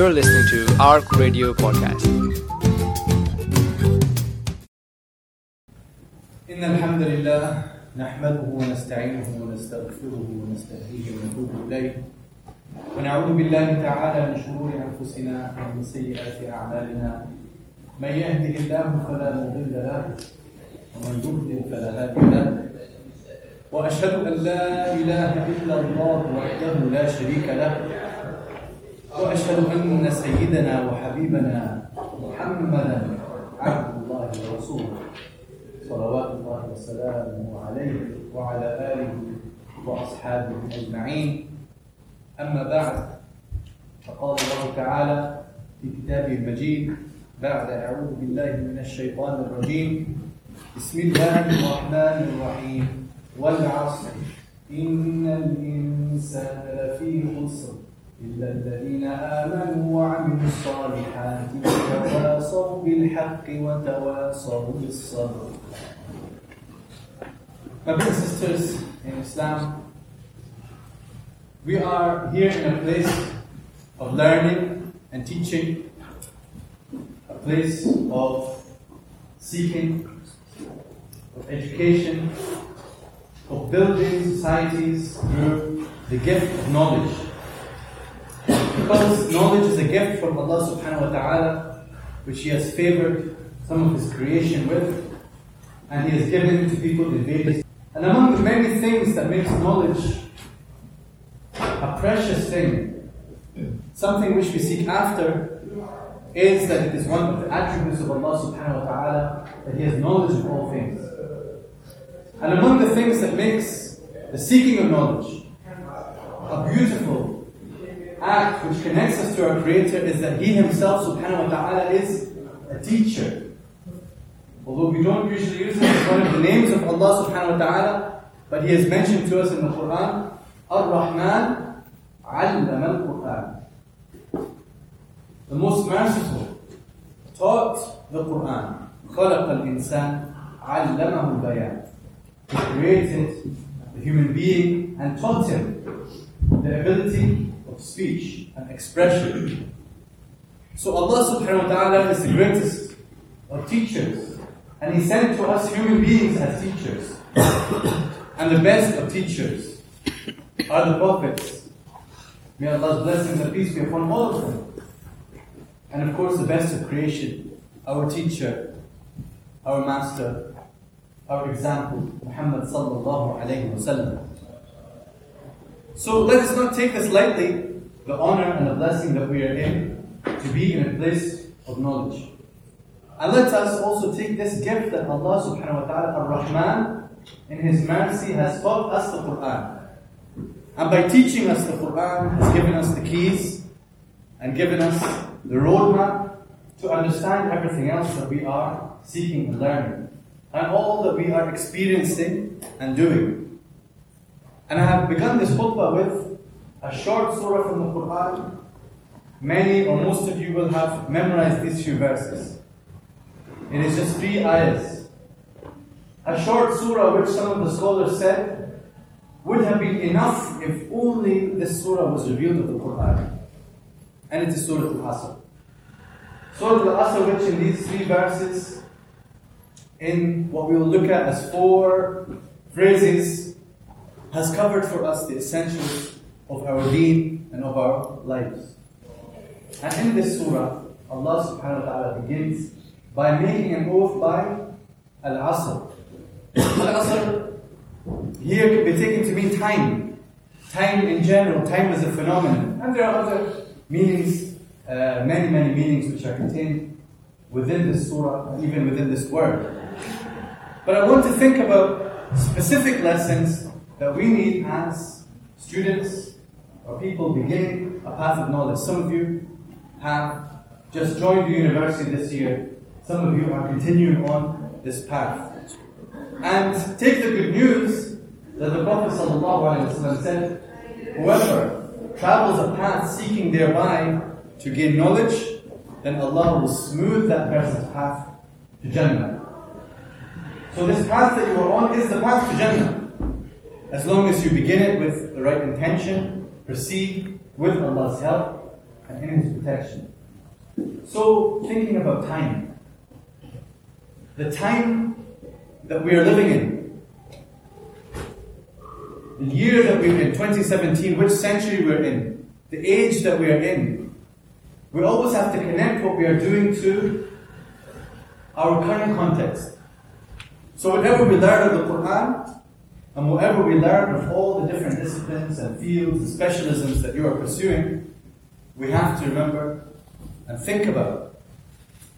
You're listening to ARC Radio Podcast. إن الحمد لله نحمده ونستعينه ونستغفره ونستهديه ونتوب إليه. ونعوذ بالله تعالى من شرور أنفسنا ومن سيئات أعمالنا. من يهده الله فلا مضل له ومن يضلل فلا هادي له. وأشهد أن لا إله إلا الله وحده لا شريك له. وأشهد أن سيدنا وحبيبنا محمدا عبد الله ورسوله. صلوات الله وسلامه عليه وعلى آله وأصحابه أجمعين. أما بعد فقال الله تعالى في كتابه المجيد بعد أعوذ بالله من الشيطان الرجيم. بسم الله الرحمن الرحيم. والعصر. إن الإنسان لفي خسر. إلا الذين آمنوا وعملوا الصالحات وتواصوا بالحق وتواصوا بالصبر My brothers and sisters in Islam, we are here in a place of learning and teaching, a place of seeking, of education, of building societies through the gift of knowledge. Because knowledge is a gift from Allah subhanahu wa ta'ala, which He has favored some of His creation with, and He has given to people in various. And among the many things that makes knowledge a precious thing, something which we seek after, is that it is one of the attributes of Allah subhanahu wa ta'ala, that He has knowledge of all things. And among the things that makes the seeking of knowledge a beautiful act which connects us to our Creator is that He Himself subhanahu wa ta'ala is a teacher. Although we don't usually use it as one of the names of Allah subhanahu wa ta'ala, but He has mentioned to us in the Quran, Ar-Rahman allama al-Quran. The most merciful taught the Quran. خلق الإنسان علمه البيان. He created the human being and taught him the ability speech and expression. So Allah subhanahu wa ta'ala is the greatest of teachers. And He sent to us human beings as teachers. and the best of teachers are the prophets. May Allah's blessings and peace be upon all of them. And of course, the best of creation, our teacher, our master, our example, Muhammad sallallahu alayhi wasallam. So let us not take this lightly, the honor and the blessing that we are in, to be in a place of knowledge. And let us also take this gift that Allah subhanahu wa ta'ala, Ar-Rahman, in His mercy has taught us the Quran. And by teaching us the Quran, has given us the keys and given us the roadmap to understand everything else that we are seeking and learning. And all that we are experiencing and doing. And I have begun this khutbah with a short surah from the Quran. Many or most of you will have memorized these few verses. It is just three ayahs. A short surah which some of the scholars said would have been enough if only this surah was revealed of the Quran. And it is Surah Al-Asr. Surah Al-Asr which in these three verses, in what we will look at as four phrases, has covered for us the essentials of our deen and of our lives. And in this surah, Allah subhanahu wa ta'ala begins by making an oath by Al-Asr. Al-Asr here could be taken to mean time. Time in general, time is a phenomenon. And there are other meanings, uh, many, many meanings which are contained within this surah, and even within this word. But I want to think about specific lessons that we need as students or people beginning a path of knowledge. Some of you have just joined the university this year. Some of you are continuing on this path. And take the good news that the Prophet said, Whoever travels a path seeking thereby to gain knowledge, then Allah will smooth that person's path to Jannah. So this path that you are on is the path to Jannah. As long as you begin it with the right intention, proceed with Allah's help, and in His protection. So, thinking about time, the time that we are living in, the year that we're in, 2017, which century we're in, the age that we are in, we always have to connect what we are doing to our current context. So, whenever we learn of the Quran, and whatever we learn of all the different disciplines and fields and specialisms that you are pursuing, we have to remember and think about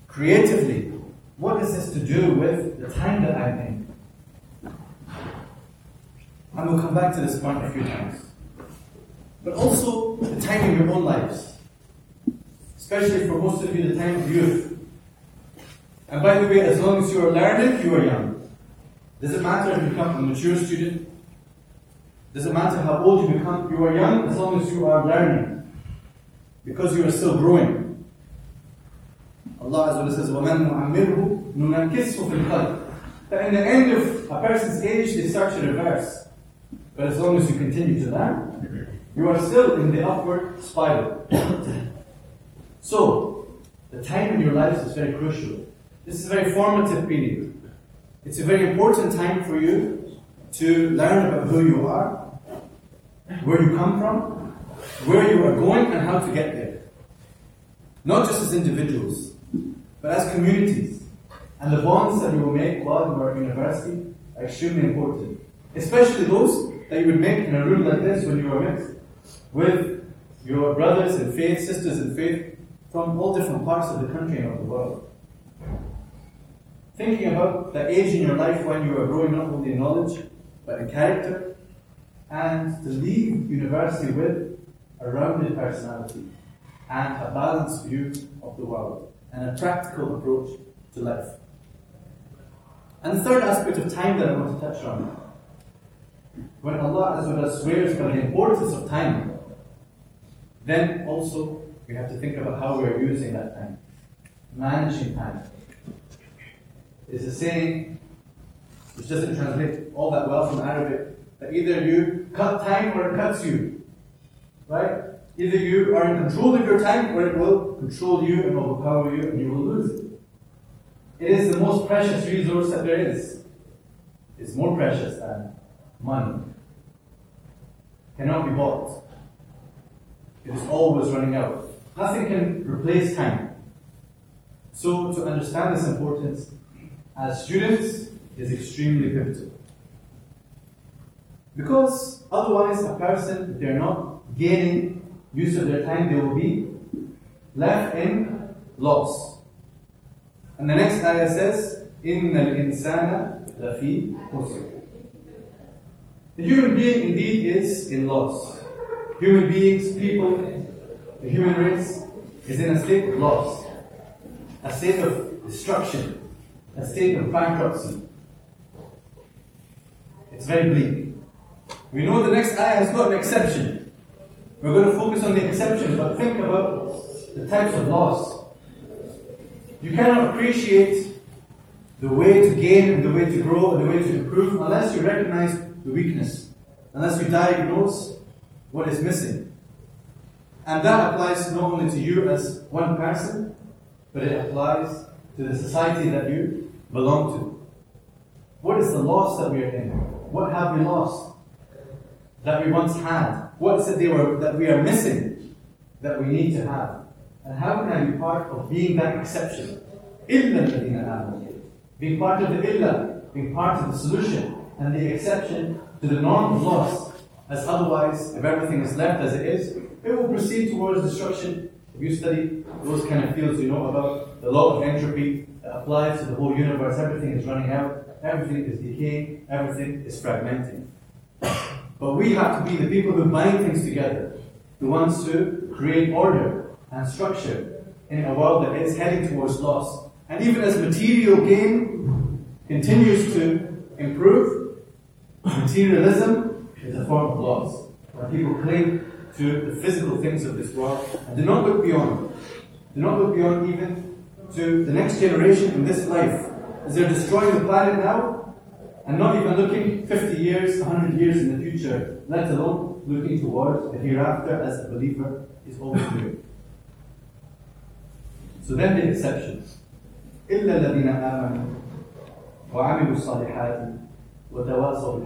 creatively what is this to do with the time that I'm in? And we'll come back to this point a few times. But also the time in your own lives. Especially for most of you, the time of youth. And by the way, as long as you are learning, you are young. Does it matter if you become a mature student? Does it matter how old you become? You are young as long as you are learning. Because you are still growing. Allah Azza wa says, وَمَنْ نُعَمِّرْهُ نُنَكِسْهُ فِي الْخَلْقِ That in the end of a person's age, they start to reverse. But as long as you continue to learn, you are still in the upward spiral. so, the time in your lives is very crucial. This is a very formative period. It's a very important time for you to learn about who you are, where you come from, where you are going, and how to get there. Not just as individuals, but as communities. And the bonds that you will make while you are at university are extremely important. Especially those that you would make in a room like this when you are mixed with your brothers in faith, sisters in faith from all different parts of the country and of the world. Thinking about the age in your life when you are growing up with the knowledge, but in character, and to leave university with a rounded personality and a balanced view of the world and a practical approach to life. And the third aspect of time that I want to touch on when Allah Azza swears by the importance of time, then also we have to think about how we are using that time, managing time. It's a saying which doesn't translate all that well from Arabic that either you cut time or it cuts you. Right? Either you are in control of your time or it will control you and overpower you and you will lose it. It is the most precious resource that there is. It's more precious than money. Cannot be bought. It is always running out. Nothing can replace time. So to understand this importance as students is extremely pivotal. Because otherwise a person, if they're not gaining use of their time, they will be left in loss. And the next ayah says, إِنَّ الْإِنسَانَ لَفِي خُسْرٍ the human being indeed is in loss. Human beings, people, the human race is in a state of loss, a state of destruction, a state of bankruptcy. It's very bleak. We know the next ayah has got an exception. We're going to focus on the exception, but think about the types of loss. You cannot appreciate the way to gain and the way to grow and the way to improve unless you recognize the weakness, unless you diagnose what is missing. And that applies not only to you as one person, but it applies to the society that you belong to. What is the loss that we are in? What have we lost that we once had? What is it were, that we are missing that we need to have? And how can I be part of being that exception? Being part of the illa, being part of the solution, and the exception to the norm of loss, as otherwise, if everything is left as it is, it will proceed towards destruction. If you study those kind of fields, you know about the law of entropy applies to the whole universe. Everything is running out, everything is decaying, everything is fragmenting. But we have to be the people who bind things together, the ones to create order and structure in a world that is heading towards loss. And even as material gain continues to improve, Materialism is a form of loss. When people cling to the physical things of this world and do not look beyond. Do not look beyond even to the next generation in this life. As they're destroying the planet now and not even looking 50 years, 100 years in the future, let alone looking towards the hereafter as a believer is always doing. So then the exceptions. إلا الذين آمنوا وعملوا الصالحات وتواصوا بالحق